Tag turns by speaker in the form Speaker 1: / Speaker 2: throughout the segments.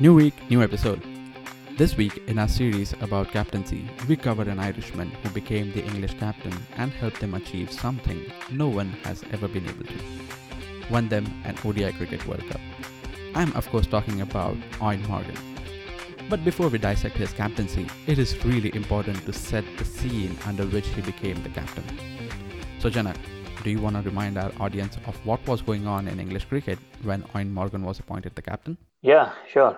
Speaker 1: New week, new episode. This week, in our series about captaincy, we covered an Irishman who became the English captain and helped them achieve something no one has ever been able to won them an ODI Cricket World Cup. I'm, of course, talking about Eoin Morgan. But before we dissect his captaincy, it is really important to set the scene under which he became the captain. So, Janak, do you want to remind our audience of what was going on in English cricket when Eoin Morgan was appointed the captain?
Speaker 2: Yeah, sure.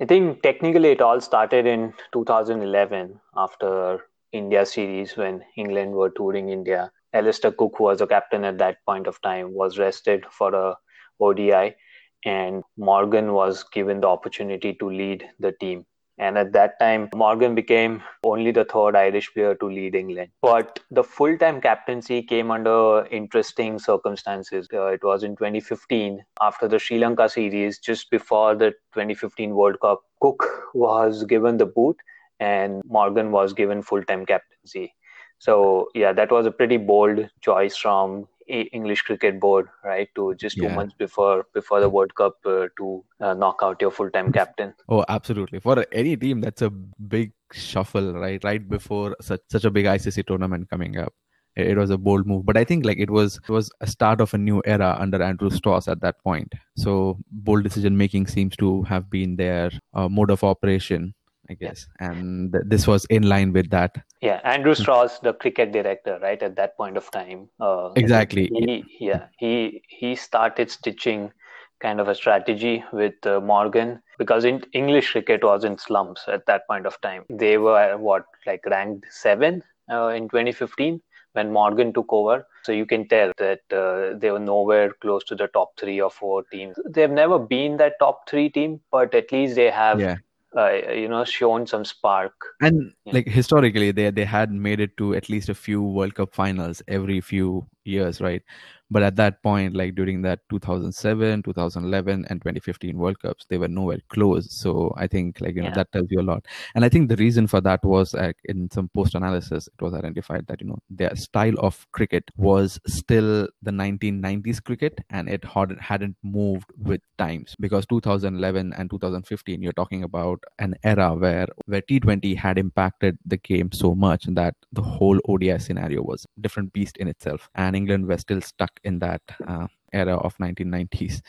Speaker 2: I think technically it all started in 2011 after India series when England were touring India. Alastair Cook, who was a captain at that point of time, was rested for a ODI, and Morgan was given the opportunity to lead the team. And at that time, Morgan became only the third Irish player to lead England. But the full time captaincy came under interesting circumstances. Uh, it was in 2015, after the Sri Lanka series, just before the 2015 World Cup. Cook was given the boot, and Morgan was given full time captaincy. So, yeah, that was a pretty bold choice from English Cricket Board, right? To just two yeah. months before before the World Cup uh, to uh, knock out your full time captain.
Speaker 1: Oh, absolutely! For any team, that's a big shuffle, right? Right before such such a big ICC tournament coming up. It was a bold move, but I think like it was it was a start of a new era under Andrew Strauss at that point. So bold decision making seems to have been their uh, mode of operation I guess. Yeah. And this was in line with that.
Speaker 2: Yeah, Andrew Strauss, the cricket director, right at that point of time.
Speaker 1: Uh, exactly.
Speaker 2: He, yeah, he he started stitching kind of a strategy with uh, Morgan because in English cricket was in slumps at that point of time. They were what like ranked seven uh, in 2015 when Morgan took over. So you can tell that uh, they were nowhere close to the top three or four teams. They've never been that top three team, but at least they have yeah uh, you know shown some spark
Speaker 1: and yeah. like historically they they had made it to at least a few world cup finals every few years right but at that point like during that 2007 2011 and 2015 world cups they were nowhere close. So i think like you know that tells you a lot. And i think the reason for that was like in some post analysis it was identified that you know their style of cricket was still the 1990s cricket and it hadn't moved with times. Because 2011 and 2015 you're talking about an era where where t20 had impacted the game so much that the whole odi scenario was a different beast in itself. And england were still stuck in that uh, era of 1990s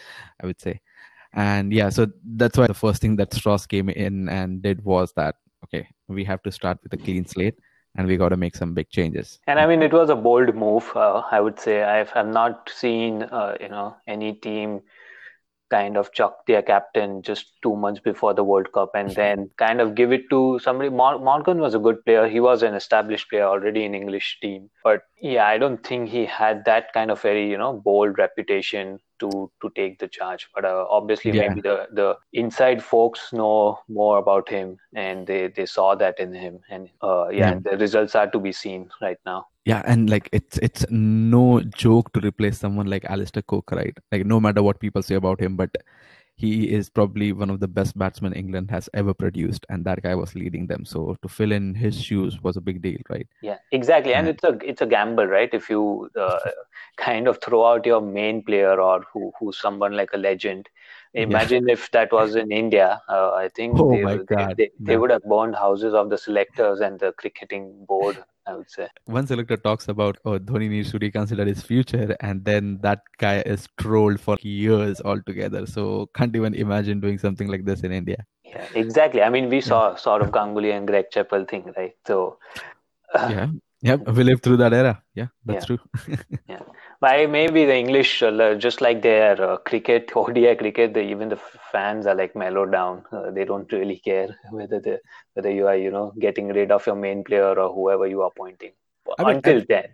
Speaker 1: i would say. And yeah so that's why the first thing that strauss came in and did was that okay we have to start with a clean slate and we got to make some big changes.
Speaker 2: And i mean it was a bold move uh, i would say. I've, I've not seen uh, you know any team kind of chuck their captain just two months before the World Cup and then kind of give it to somebody. Morgan was a good player. He was an established player already in English team. But yeah, I don't think he had that kind of very, you know, bold reputation to to take the charge. But uh, obviously, yeah. maybe the the inside folks know more about him, and they they saw that in him, and uh, yeah, the results are to be seen right now.
Speaker 1: Yeah, and like it's it's no joke to replace someone like Alastair Cook, right? Like no matter what people say about him, but he is probably one of the best batsmen England has ever produced, and that guy was leading them. So to fill in his shoes was a big deal, right?
Speaker 2: Yeah, exactly. And it's a it's a gamble, right? If you uh, kind of throw out your main player or who who's someone like a legend, imagine yeah. if that was in India. Uh, I think
Speaker 1: oh they, they,
Speaker 2: they, they, would have burned houses of the selectors and the cricketing board I would say.
Speaker 1: One selector talks about, oh, Dhoni needs to reconsider his future, and then that guy is trolled for years altogether. So can't even imagine doing something like this in India.
Speaker 2: Yeah, exactly. I mean, we saw sort of Ganguly and Greg Chappell thing, right? So.
Speaker 1: Uh, yeah, yeah, we lived through that era. Yeah, that's yeah.
Speaker 2: true. yeah, but maybe the English, uh, just like their uh, cricket, ODI cricket, the, even the fans are like mellowed down. Uh, they don't really care whether the, whether you are, you know, getting rid of your main player or whoever you are appointing. I mean, Until at, then.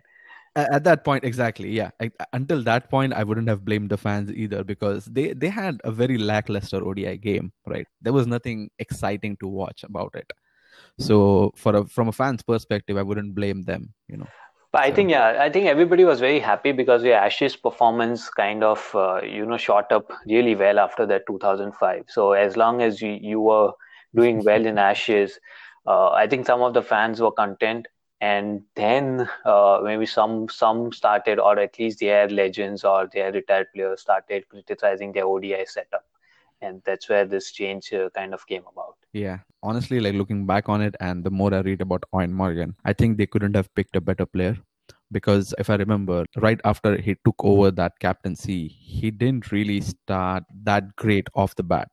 Speaker 1: At that point, exactly, yeah. I, until that point, I wouldn't have blamed the fans either because they they had a very lackluster ODI game, right? There was nothing exciting to watch about it. So, for a, from a fan's perspective, I wouldn't blame them, you know.
Speaker 2: But I think yeah, I think everybody was very happy because the Ashes performance kind of uh, you know shot up really well after that 2005. So as long as you, you were doing well in Ashes, uh, I think some of the fans were content. And then uh, maybe some some started, or at least their legends or their retired players started criticizing their ODI setup. and that's where this change uh, kind of came about.
Speaker 1: Yeah, honestly, like looking back on it, and the more I read about Eoin Morgan, I think they couldn't have picked a better player because if I remember, right after he took over that captaincy, he didn't really start that great off the bat,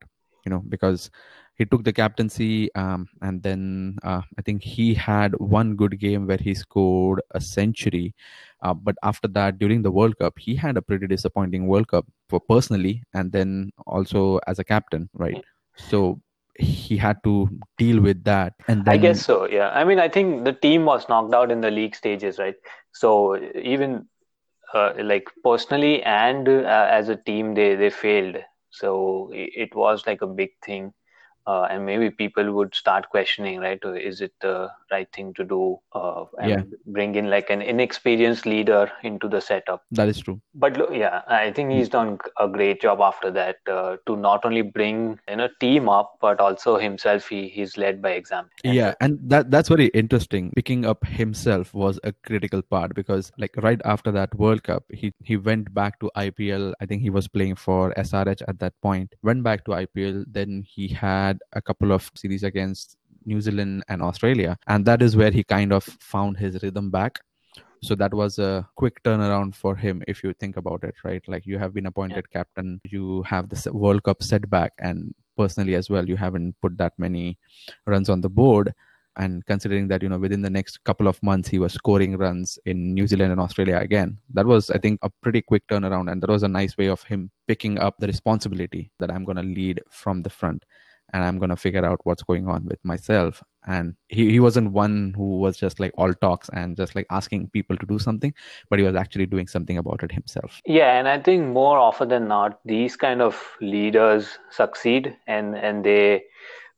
Speaker 1: you know, because he took the captaincy um, and then uh, I think he had one good game where he scored a century. Uh, but after that, during the World Cup, he had a pretty disappointing World Cup for personally and then also as a captain, right? So he had to deal with that and then,
Speaker 2: i guess so yeah. I mean i think the team was knocked out in the league stages right? So even uh, like personally and uh, as a team they they failed. So it was like a big thing uh, and maybe people would start questioning right is it the right thing to do? Uh, and yeah. bring in like an inexperienced leader into the setup.
Speaker 1: That is true.
Speaker 2: But look, yeah i think he's done a great job after that uh, to not only bring you know team up but also himself he he's led by example.
Speaker 1: Yeah and that that's very interesting. Picking up himself was a critical part because like right after that world cup he he went back to ipl i think he was playing for srh at that point went back to ipl then he had had a couple of series against New Zealand and Australia, and that is where he kind of found his rhythm back. So that was a quick turnaround for him, if you think about it, right? Like you have been appointed yeah. captain, you have the World Cup setback, and personally as well, you haven't put that many runs on the board and considering that you know within the next couple of months he was scoring runs in New Zealand and Australia again that was I think a pretty quick turnaround and that was a nice way of him picking up the responsibility that I'm going to lead from the front and i'm going to figure out what's going on with myself. And he, he wasn't one who was just like all talks and just like asking people to do something but he was actually doing something about it himself.
Speaker 2: Yeah and i think more often than not these kind of leaders succeed and and they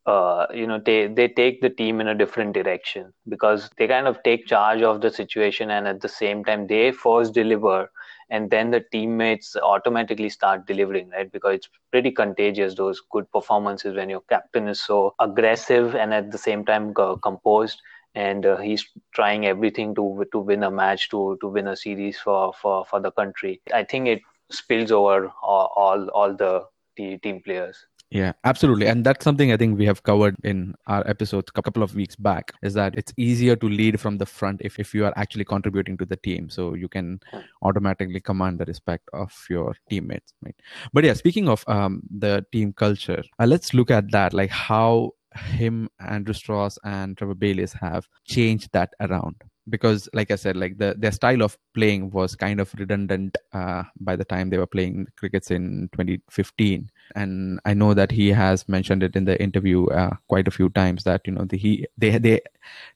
Speaker 2: uh, you know they they take the team in a different direction because they kind of take charge of the situation and at the same time they first deliver and then the teammates automatically start delivering right? Because it's pretty contagious those good performances when your captain is so aggressive and at the same time composed. And uh, he's trying everything to to win a match to to win a series for for for the country. I think it spills over all all, all the, the team players
Speaker 1: yeah, absolutely. And that's something I think we have covered in our episodes a couple of weeks back is that it's easier to lead from the front if, if you are actually contributing to the team. So you can automatically command the respect of your teammates. Right. But yeah, speaking of um, the team culture, uh, let's look at that, like how him, Andrew Strauss, and Trevor Bayliss have changed that around because like i said like the their style of playing was kind of redundant uh, by the time they were playing crickets in 2015 and i know that he has mentioned it in the interview uh, quite a few times that you know the, he they they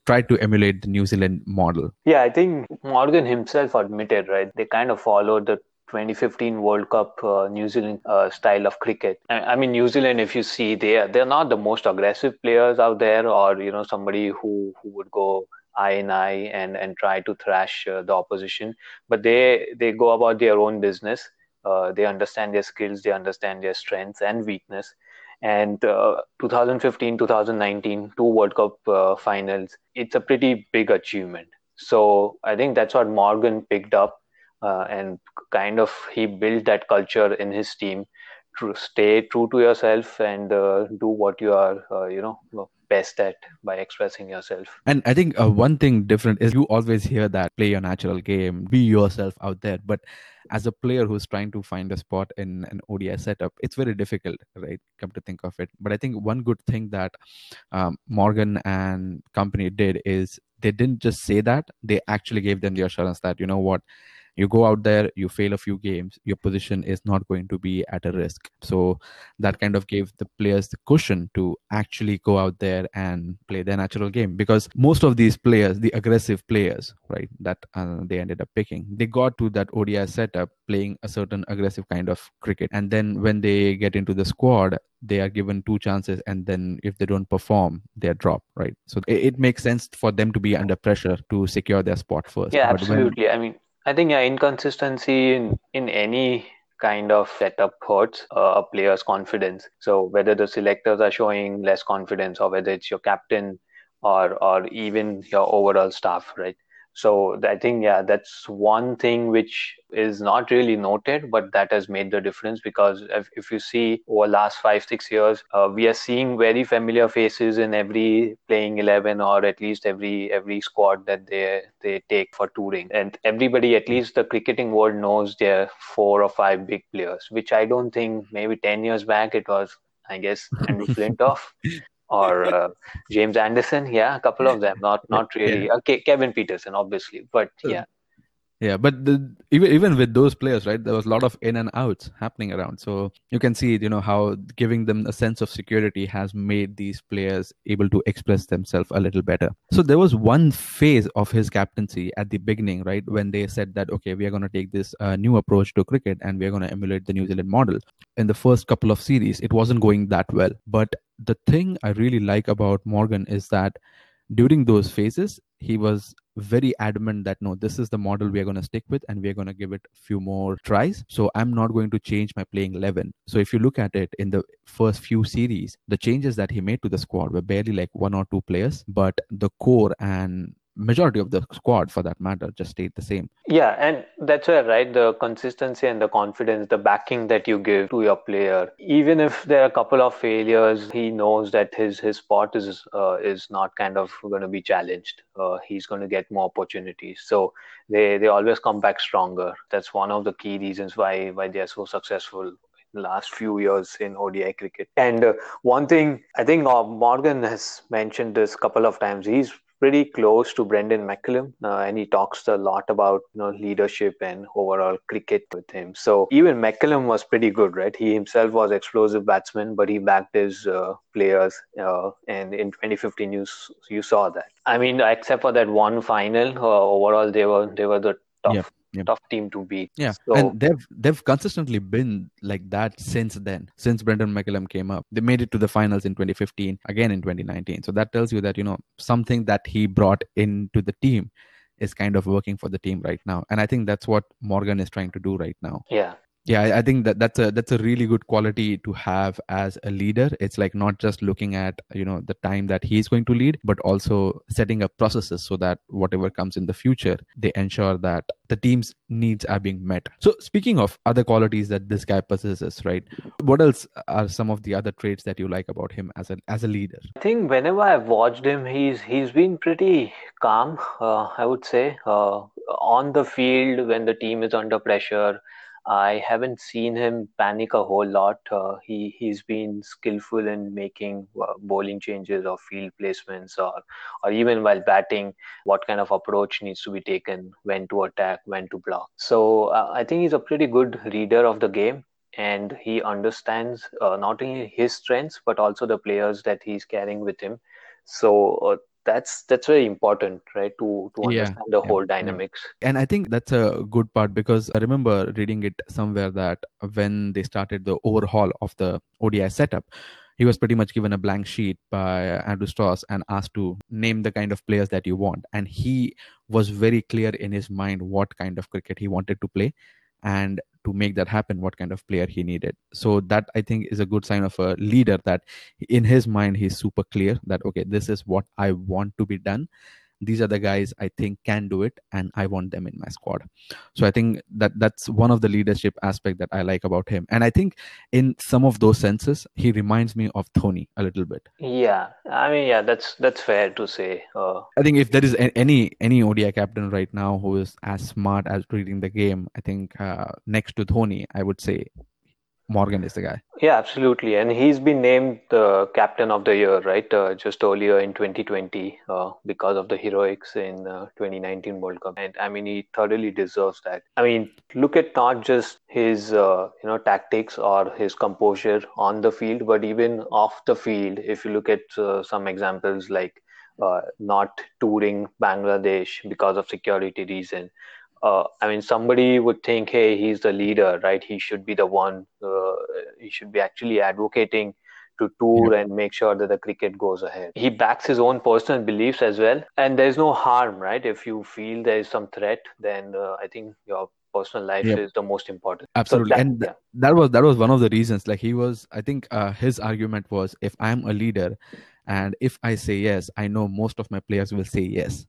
Speaker 1: tried to emulate the new zealand model.
Speaker 2: Yeah i think morgan himself admitted right they kind of followed the 2015 World Cup uh, New Zealand uh, style of cricket. I, I, mean, New Zealand, if you see, they are, they're not the most aggressive players out there, or you know, somebody who who would go eye in eye and and try to thrash uh, the opposition. But they they go about their own business uh, they understand their skills they understand their strengths and weakness. And uh, 2015 2019 two world cup uh, finals it's a pretty big achievement. So i think that's what morgan picked up uh, and kind of he built that culture in his team. To stay true to yourself and uh, do what you are you know best at by expressing yourself.
Speaker 1: And I think uh, one thing different is you always hear that play your natural game, be yourself out there. But as a player who's trying to find a spot in an ODI setup, it's very difficult, right? Come to think of it. But I think one good thing that um, Morgan and company did is they didn't just say that, they actually gave them the assurance that, you know what, you go out there you fail a few games your position is not going to be at a risk. So that kind of gave the players the cushion to actually go out there and play their natural game. Because most of these players the aggressive players right that uh, they ended up picking they got to that odi setup playing a certain aggressive kind of cricket. And then when they get into the squad they are given two chances and then if they don't perform they're dropped right? So it, it makes sense for them to be under pressure to secure their spot first.
Speaker 2: Yeah but absolutely. When, i mean I think yeah, inconsistency in, in any kind of setup hurts uh, a player's confidence. So whether the selectors are showing less confidence or whether it's your captain or or even your overall staff, right? So I think, yeah, that's one thing which is not really noted, but that has made the difference because if, if you see over last five, six years, uh, we are seeing very familiar faces in every playing 11 or at least every every squad that they they take for touring. And everybody, at least the cricketing world knows their four or five big players, which I don't think maybe 10 years back it was I guess Andrew Flintoff or uh, James Anderson. Yeah, a couple of them. Not not really. Okay, Kevin Pietersen, obviously, but yeah.
Speaker 1: Yeah, but the, even even with those players, right, there was a lot of in and outs happening around. So you can see, you know, how giving them a sense of security has made these players able to express themselves a little better. So there was one phase of his captaincy at the beginning, right, when they said that okay, we are going to take this uh, new approach to cricket and we are going to emulate the New Zealand model. In the first couple of series, it wasn't going that well, but the thing I really like about Morgan is that during those phases, he was very adamant that no, this is the model we are going to stick with and we are going to give it a few more tries. So I'm not going to change my playing 11. So if you look at it in the first few series, the changes that he made to the squad were barely like one or two players, but the core and majority of the squad for that matter just stayed the same
Speaker 2: yeah and that's where right the consistency and the confidence the backing that you give to your player even if there are a couple of failures he knows that his his spot is uh, is not kind of going to be challenged uh, he's going to get more opportunities so they they always come back stronger that's one of the key reasons why why they are so successful last few years in ODI cricket. And uh, one thing I think uh, Morgan has mentioned this couple of times. He's pretty close to Brendon McCullum, uh, and he talks a lot about you know leadership and overall cricket with him. So even McCullum was pretty good, right? He himself was explosive batsman, but he backed his uh, players, uh, and in 2015 you you saw that. I mean, except for that one final, uh, overall they were they were the tough. Yep yep. tough team to beat.
Speaker 1: Yeah, so, and they've they've consistently been like that since then. Since Brendon McCullum came up, they made it to the finals in 2015, again in 2019. So that tells you that you know something that he brought into the team is kind of working for the team right now, and I think that's what Morgan is trying to do right now.
Speaker 2: Yeah,
Speaker 1: yeah i think that that's a that's a really good quality to have as a leader. It's like not just looking at you know the time that he's going to lead but also setting up processes so that whatever comes in the future they ensure that the team's needs are being met. So speaking of other qualities that this guy possesses right what else are some of the other traits that you like about him as a as a leader?
Speaker 2: I think whenever i've watched him he's he's been pretty calm uh, i would say. Uh, on the field when the team is under pressure I haven't seen him panic a whole lot. Uh, he he's been skillful in making uh, bowling changes or field placements, or or even while batting, what kind of approach needs to be taken, when to attack, when to block. So uh, I think he's a pretty good reader of the game, and he understands uh, not only his strengths but also the players that he's carrying with him. So uh, that's that's very important right to to understand yeah, the yeah, whole dynamics.
Speaker 1: Yeah. and i think that's a good part because i remember reading it somewhere that when they started the overhaul of the odi setup he was pretty much given a blank sheet by andrew strauss and asked to name the kind of players that you want. And he was very clear in his mind what kind of cricket he wanted to play. And to make that happen what kind of player he needed. So that i think is a good sign of a leader that in his mind he's super clear that okay this is what i want to be done these are the guys I think can do it, and I want them in my squad. So I think that that's one of the leadership aspect that I like about him. And I think in some of those senses, he reminds me of Dhoni a little bit.
Speaker 2: Yeah, I mean, yeah, that's that's fair to say. Uh...
Speaker 1: I think if there is any any ODI captain right now who is as smart as reading the game, I think uh, next to Dhoni, I would say Morgan is the guy.
Speaker 2: Yeah, absolutely. And he's been named the captain of the year, right? Uh, just earlier in 2020 uh, because of the heroics in uh, 2019 World Cup. And I mean, he thoroughly deserves that. I mean, look at not just his, uh, you know, tactics or his composure on the field, but even off the field. If you look at uh, some examples like uh, not touring Bangladesh because of security reason uh, I mean, somebody would think, hey, he's the leader, right? He should be the one. Uh, he should be actually advocating to tour yeah. and make sure that the cricket goes ahead. He backs his own personal beliefs as well, and there's no harm, right? If you feel there is some threat, then uh, I think your personal life yep. is the most important.
Speaker 1: Absolutely, so that, and yeah. that was that was one of the reasons. Like he was, I think uh, his argument was, if I'm a leader, and if I say yes, I know most of my players will say yes,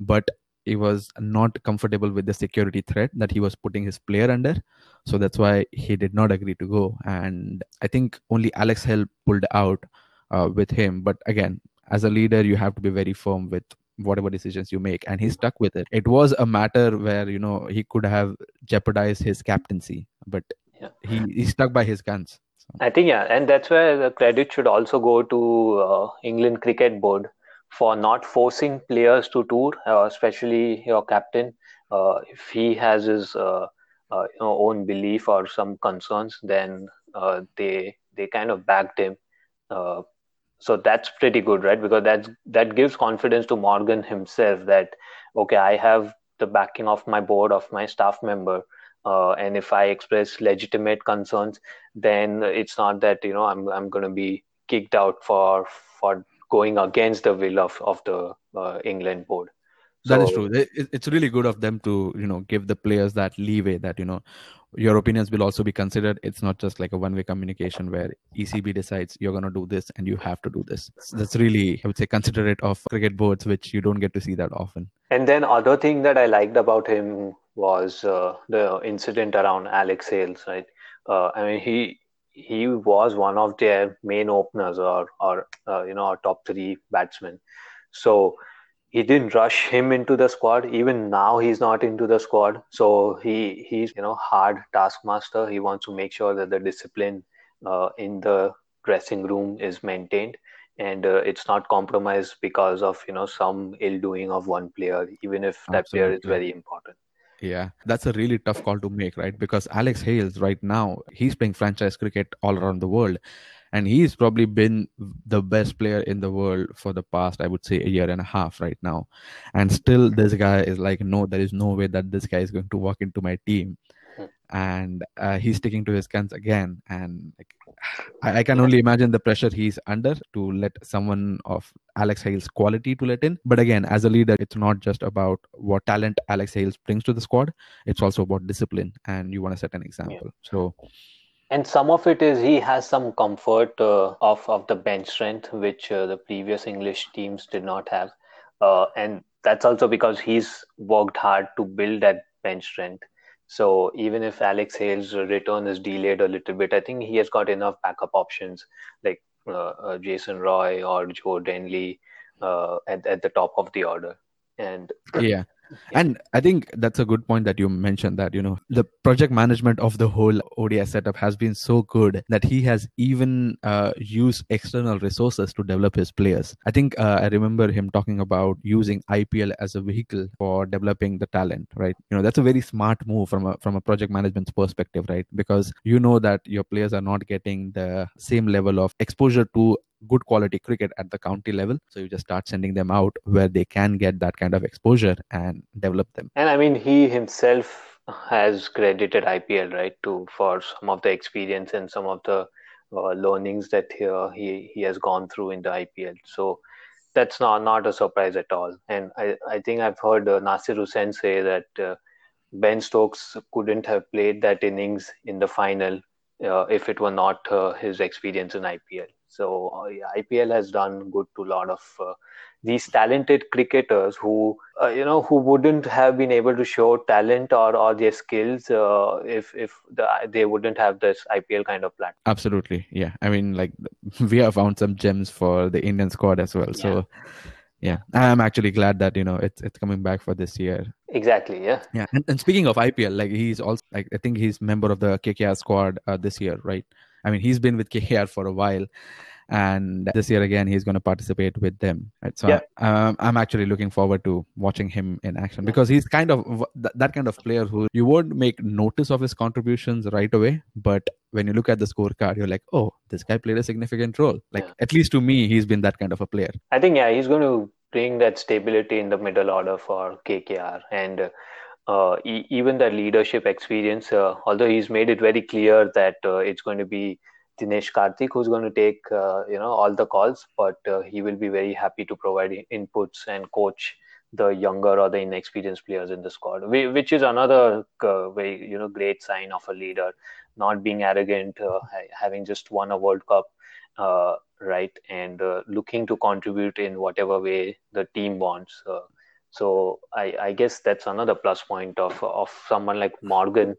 Speaker 1: but he was not comfortable with the security threat that he was putting his player under. So that's why he did not agree to go. And I think only Alex hill pulled out uh, with him. But again, as a leader, you have to be very firm with whatever decisions you make and he stuck with it it was a matter where you know he could have jeopardized his captaincy but yeah. he, he stuck by his guns
Speaker 2: I think yeah, and that's where the credit should also go to uh, England Cricket Board for not forcing players to tour, uh, especially your captain. Uh, if he has his uh, uh, you know, own belief or some concerns, then uh, they they kind of backed him. so that's pretty good, right? Because that's that gives confidence to Morgan himself that okay, I have the backing of my board of my staff member uh, and if I express legitimate concerns, then it's not that you know I'm I'm going to be kicked out for for going against the will of of the uh, England board.
Speaker 1: So, that is true. It's really good of them to you know give the players that leeway that you know your opinions will also be considered. It's not just like a one way communication where ECB decides you're going to do this and you have to do this. That's really I would say considerate of cricket boards, which you don't get to see that often.
Speaker 2: And then other thing that I liked about him was uh, the incident around Alex Hales, right? Uh, I mean, he he was one of their main openers or or uh, you know our top three batsmen. So he didn't rush him into the squad. Even now, he's not into the squad. So he he's you know hard taskmaster. He wants to make sure that the discipline uh, in the dressing room is maintained and uh, it's not compromised because of you know some ill doing of one player even if that Absolutely. player is very important
Speaker 1: yeah, that's a really tough call to make, right? Because Alex Hales, right now, he's playing franchise cricket all around the world. And he's probably been the best player in the world for the past, I would say, a year and a half right now. And still, this guy is like, no, there is no way that this guy is going to walk into my team. And uh, he's sticking to his guns again. And like, I, I, can only imagine the pressure he's under to let someone of Alex Hales' quality to let in. But again, as a leader, it's not just about what talent Alex Hales brings to the squad. It's also about discipline, and you want to set an example. Yeah. So.
Speaker 2: And some of it is he has some comfort uh, of of the bench strength, which uh, the previous English teams did not have, uh, and that's also because he's worked hard to build that bench strength so even if Alex Hales' return is delayed a little bit, I think he has got enough backup options like uh, uh, Jason Roy or Joe Denley uh, at at the top of the order. And
Speaker 1: yeah, and I think that's a good point that you mentioned that, you know, the project management of the whole ODI setup has been so good that he has even uh, used external resources to develop his players. I think uh, I remember him talking about using IPL as a vehicle for developing the talent, right? You know, that's a very smart move from a, from a project management perspective, right? Because you know that your players are not getting the same level of exposure to good quality cricket at the county level. So you just start sending them out where they can get that kind of exposure and develop them.
Speaker 2: And I mean, he himself has credited IPL right to for some of the experience and some of the uh, learnings that he, uh, he he has gone through in the IPL. So that's not not a surprise at all. And I I think I've heard uh, Nasser Hussain say that. Uh, ben Stokes couldn't have played that innings in the final uh, if it were not uh, his experience in IPL. So uh, yeah, IPL has done good to a lot of uh, these talented cricketers who uh, you know who wouldn't have been able to show talent or, or their skills uh, if if the, they wouldn't have this IPL kind of platform.
Speaker 1: Absolutely, yeah. I mean, like we have found some gems for the Indian squad as well. So. Yeah yeah i'm actually glad that you know it's it's coming back for this year
Speaker 2: exactly yeah
Speaker 1: yeah and, and speaking of ipl like he's also like i think he's member of the kkr squad uh, this year right i mean he's been with kkr for a while and this year again he's going to participate with them right so yeah. um, i'm actually looking forward to watching him in action because he's kind of that kind of player who you won't make notice of his contributions right away but when you look at the scorecard you're like oh this guy played a significant role like yeah. at least to me he's been that kind of a player
Speaker 2: i think yeah he's going to bring that stability in the middle order for kkr and uh, e- even the leadership experience uh, although he's made it very clear that uh, it's going to be Dinesh Karthik, who's going to take uh, you know all the calls, but uh, he will be very happy to provide inputs and coach the younger or the inexperienced players in the squad, which is another uh, very you know great sign of a leader, not being arrogant, uh, having just won a World Cup, uh, right, and uh, looking to contribute in whatever way the team wants. So I, I guess that's another plus point of of someone like Morgan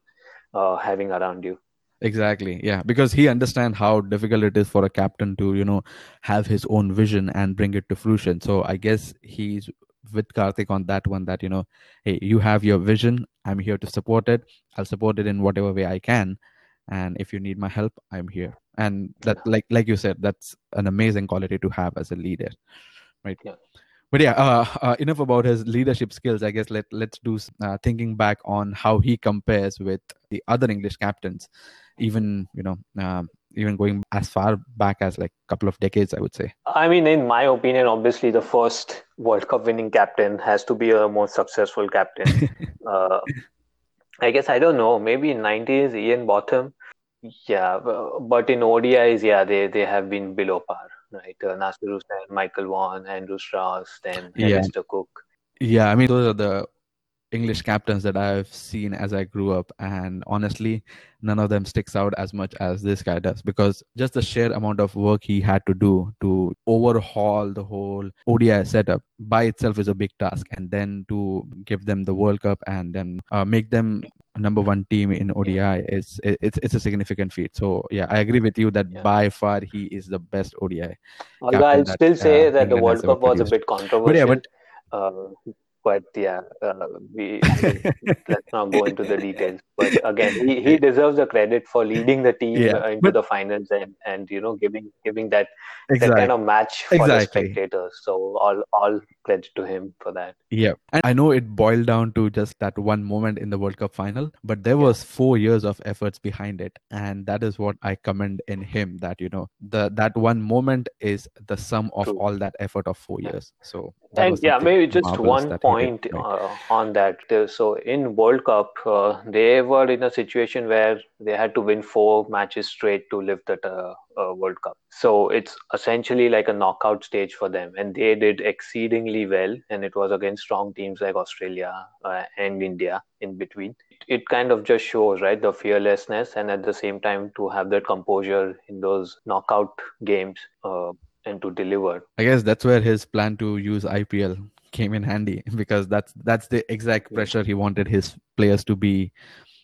Speaker 2: uh, having around you.
Speaker 1: Exactly. Yeah, because he understands how difficult it is for a captain to, you know, have his own vision and bring it to fruition. So I guess he's with Karthik on that one that, you know, hey, you have your vision. I'm here to support it. I'll support it in whatever way I can. And if you need my help, I'm here. And that like like you said, that's an amazing quality to have as a leader. Right.
Speaker 2: Yeah
Speaker 1: but yeah, uh, uh, enough about his leadership skills. I guess let let's do uh, thinking back on how he compares with the other English captains, even you know, um, even going as far back as like a couple of decades, I would say.
Speaker 2: I mean, in my opinion, obviously the first World Cup winning captain has to be a more successful captain. Uh, I guess I don't know. Maybe in nineties, Ian Botham. Yeah, but in ODIs, yeah, they they have been below par right? Uh, Nasser Hussain, Michael Vaughan, Andrew Strauss, then yeah. Alastair Cook.
Speaker 1: Yeah, I mean those are the English captains that I've seen as I grew up, and honestly, none of them sticks out as much as this guy does because just the sheer amount of work he had to do to overhaul the whole ODI setup by itself is a big task, and then to give them the World Cup and then uh, make them number one team in ODI is it's it's a significant feat. So yeah, I agree with you that yeah. by far he is the best ODI.
Speaker 2: Although I'll that, still say uh, that the World Cup was a bit controversial. But yeah, but uh, but yeah, uh, we let's not go into the details. But again, he, he deserves the credit for leading the team yeah, into but, the finals and, and you know giving giving that exactly. that kind of match for exactly. the spectators. So all all credit to him for that.
Speaker 1: Yeah, and I know it boiled down to just that one moment in the World Cup final, but there was four years of efforts behind it, and that is what I commend in him. That you know the that one moment is the sum of True. all that effort of four years. So
Speaker 2: and yeah, maybe just one point uh, on that. So in World Cup, uh, they were in a situation where they had to win four matches straight to lift the uh, uh, World Cup. So it's essentially like a knockout stage for them, and they did exceedingly well. And it was against strong teams like Australia uh, and India in between. It kind of just shows, right, the fearlessness, and at the same time to have that composure in those knockout games uh, and to deliver.
Speaker 1: I guess that's where his plan to use IPL came in handy because that's that's the exact pressure he wanted his players to be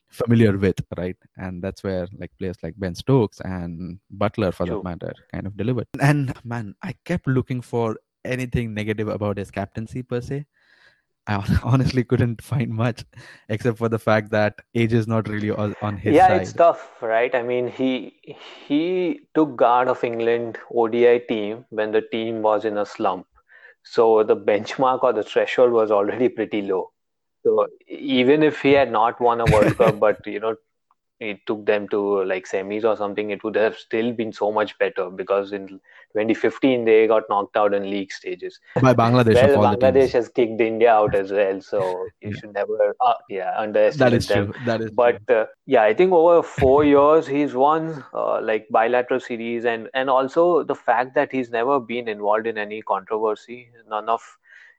Speaker 1: familiar with, right? And that's where like players like Ben Stokes and Buttler, for that matter, kind of delivered. And man, I kept looking for anything negative about his captaincy per se. I honestly couldn't find much, except for the fact that age is not really on his
Speaker 2: yeah,
Speaker 1: side.
Speaker 2: Yeah, it's tough, right? I mean, he he took guard of England ODI team when the team was in a slump, so the benchmark or the threshold was already pretty low. So even if he had not won a World Cup, but you know, it took them to like semis or something, it would have still been so much better because in 2015 they got knocked out in league stages
Speaker 1: by Bangladesh.
Speaker 2: well, Bangladesh has kicked India out as well, so you yeah. should never, uh, yeah, underestimate
Speaker 1: that is
Speaker 2: them.
Speaker 1: True. That is
Speaker 2: but uh, yeah, I think over four years he's won uh, like bilateral series, and and also the fact that he's never been involved in any controversy, none of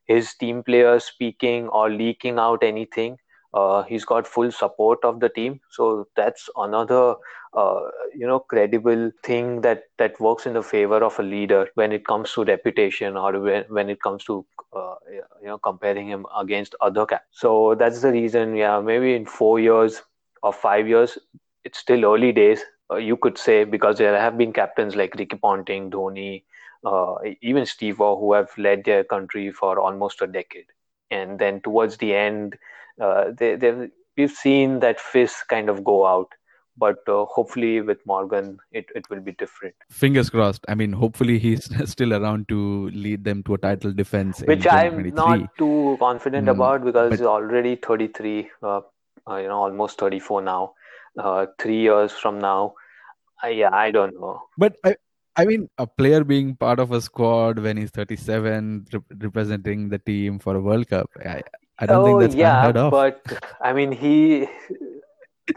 Speaker 2: his team players speaking or leaking out anything. Uh, he's got full support of the team, so that's another uh, you know credible thing that that works in the favor of a leader when it comes to reputation or when, when it comes to uh, you know comparing him against other cats. So that's the reason. Yeah, maybe in four years or five years, it's still early days. Uh, you could say because there have been captains like Ricky Ponting, Dhoni, uh, even Steve Waugh, who have led their country for almost a decade. And then towards the end, uh, they, we've seen that fizz kind of go out. But uh, hopefully, with Morgan, it, it will be different.
Speaker 1: Fingers crossed. I mean, hopefully, he's still around to lead them to a title defense.
Speaker 2: Which I'm not too confident mm, about because but... he's already 33, uh, uh, you know, almost 34 now. Uh, three years from now, yeah, I don't know.
Speaker 1: But I, I mean, a player being part of a squad when he's 37, representing the team for a World Cup, I, I don't oh, think that's yeah, unheard of.
Speaker 2: But I mean, he,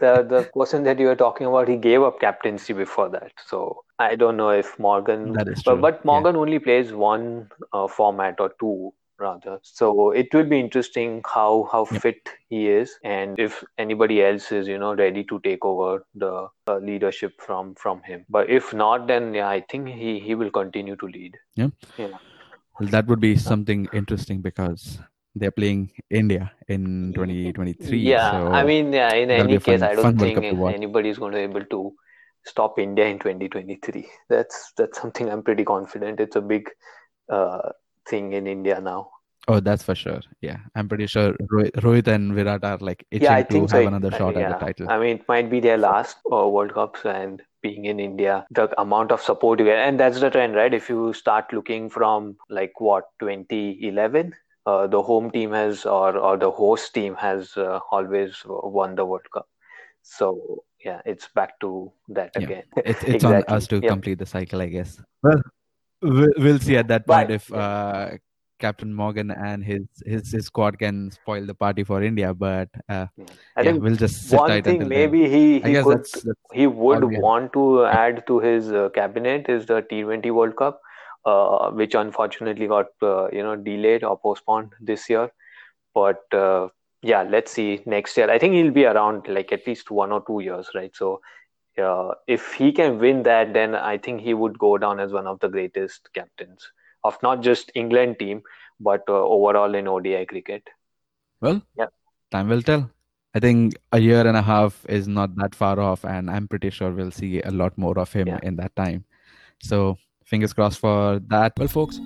Speaker 2: the the person that you were talking about, he gave up captaincy before that. So I don't know if Morgan,
Speaker 1: that is true.
Speaker 2: but, but Morgan yeah. only plays one uh, format or two rather. So it will be interesting how how yep. fit he is, and if anybody else is you know ready to take over the uh, leadership from from him. But if not, then yeah, I think he he will continue to lead.
Speaker 1: Yeah. Yeah. Well, that would be something interesting because they're playing India in 2023.
Speaker 2: Yeah,
Speaker 1: so
Speaker 2: I mean, yeah, in any
Speaker 1: a fun-
Speaker 2: case, I don't think
Speaker 1: Cup to watch.
Speaker 2: anybody's going to be able to stop India in 2023. That's that's something I'm pretty confident. It's a big uh, thing in India now.
Speaker 1: Oh, that's for sure. Yeah, I'm pretty sure Rohit, and Virat are like itching
Speaker 2: Yeah,
Speaker 1: to have
Speaker 2: so.
Speaker 1: another
Speaker 2: Uh,
Speaker 1: shot at
Speaker 2: yeah.
Speaker 1: the title.
Speaker 2: I mean, it might be their last uh, World Cups, and being in India, the amount of support you get, and that's the trend, right? If you start looking from like what 2011, uh, the home team has or or the host team has uh, always won the World Cup. So yeah, it's back to that
Speaker 1: Yeah.
Speaker 2: again.
Speaker 1: It's it's on us to
Speaker 2: Yep.
Speaker 1: complete the cycle, I guess. Well, we'll, we'll see at that point
Speaker 2: But-
Speaker 1: if uh, Captain Morgan and his, his his squad can spoil the party for India. But uh,
Speaker 2: I
Speaker 1: yeah,
Speaker 2: think
Speaker 1: we'll just sit
Speaker 2: one
Speaker 1: tight
Speaker 2: thing
Speaker 1: until then.
Speaker 2: maybe he he could
Speaker 1: that's, that's
Speaker 2: he would
Speaker 1: all we have.
Speaker 2: want to add to his uh, cabinet is the T20 World Cup, uh, which unfortunately got uh, you know delayed or postponed this year. But uh, yeah, let's see next year. I think he'll be around like at least one or two years, right? So uh, if he can win that, then I think he would go down as one of the greatest captains of not just England team, but uh, overall in ODI cricket.
Speaker 1: Well,
Speaker 2: Yeah.
Speaker 1: time will tell. I think a year and a half is not that far off, and I'm pretty sure we'll see a lot more of him
Speaker 2: Yeah.
Speaker 1: in that time. So, fingers crossed for that. Well, folks,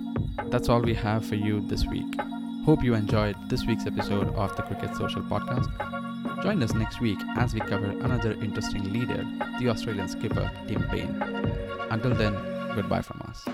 Speaker 1: that's all we have for you this week. Hope you enjoyed this week's episode of the Cricket Social Podcast. Join us next week as we cover another interesting leader, the Australian skipper, Tim Paine. Until then, goodbye from us.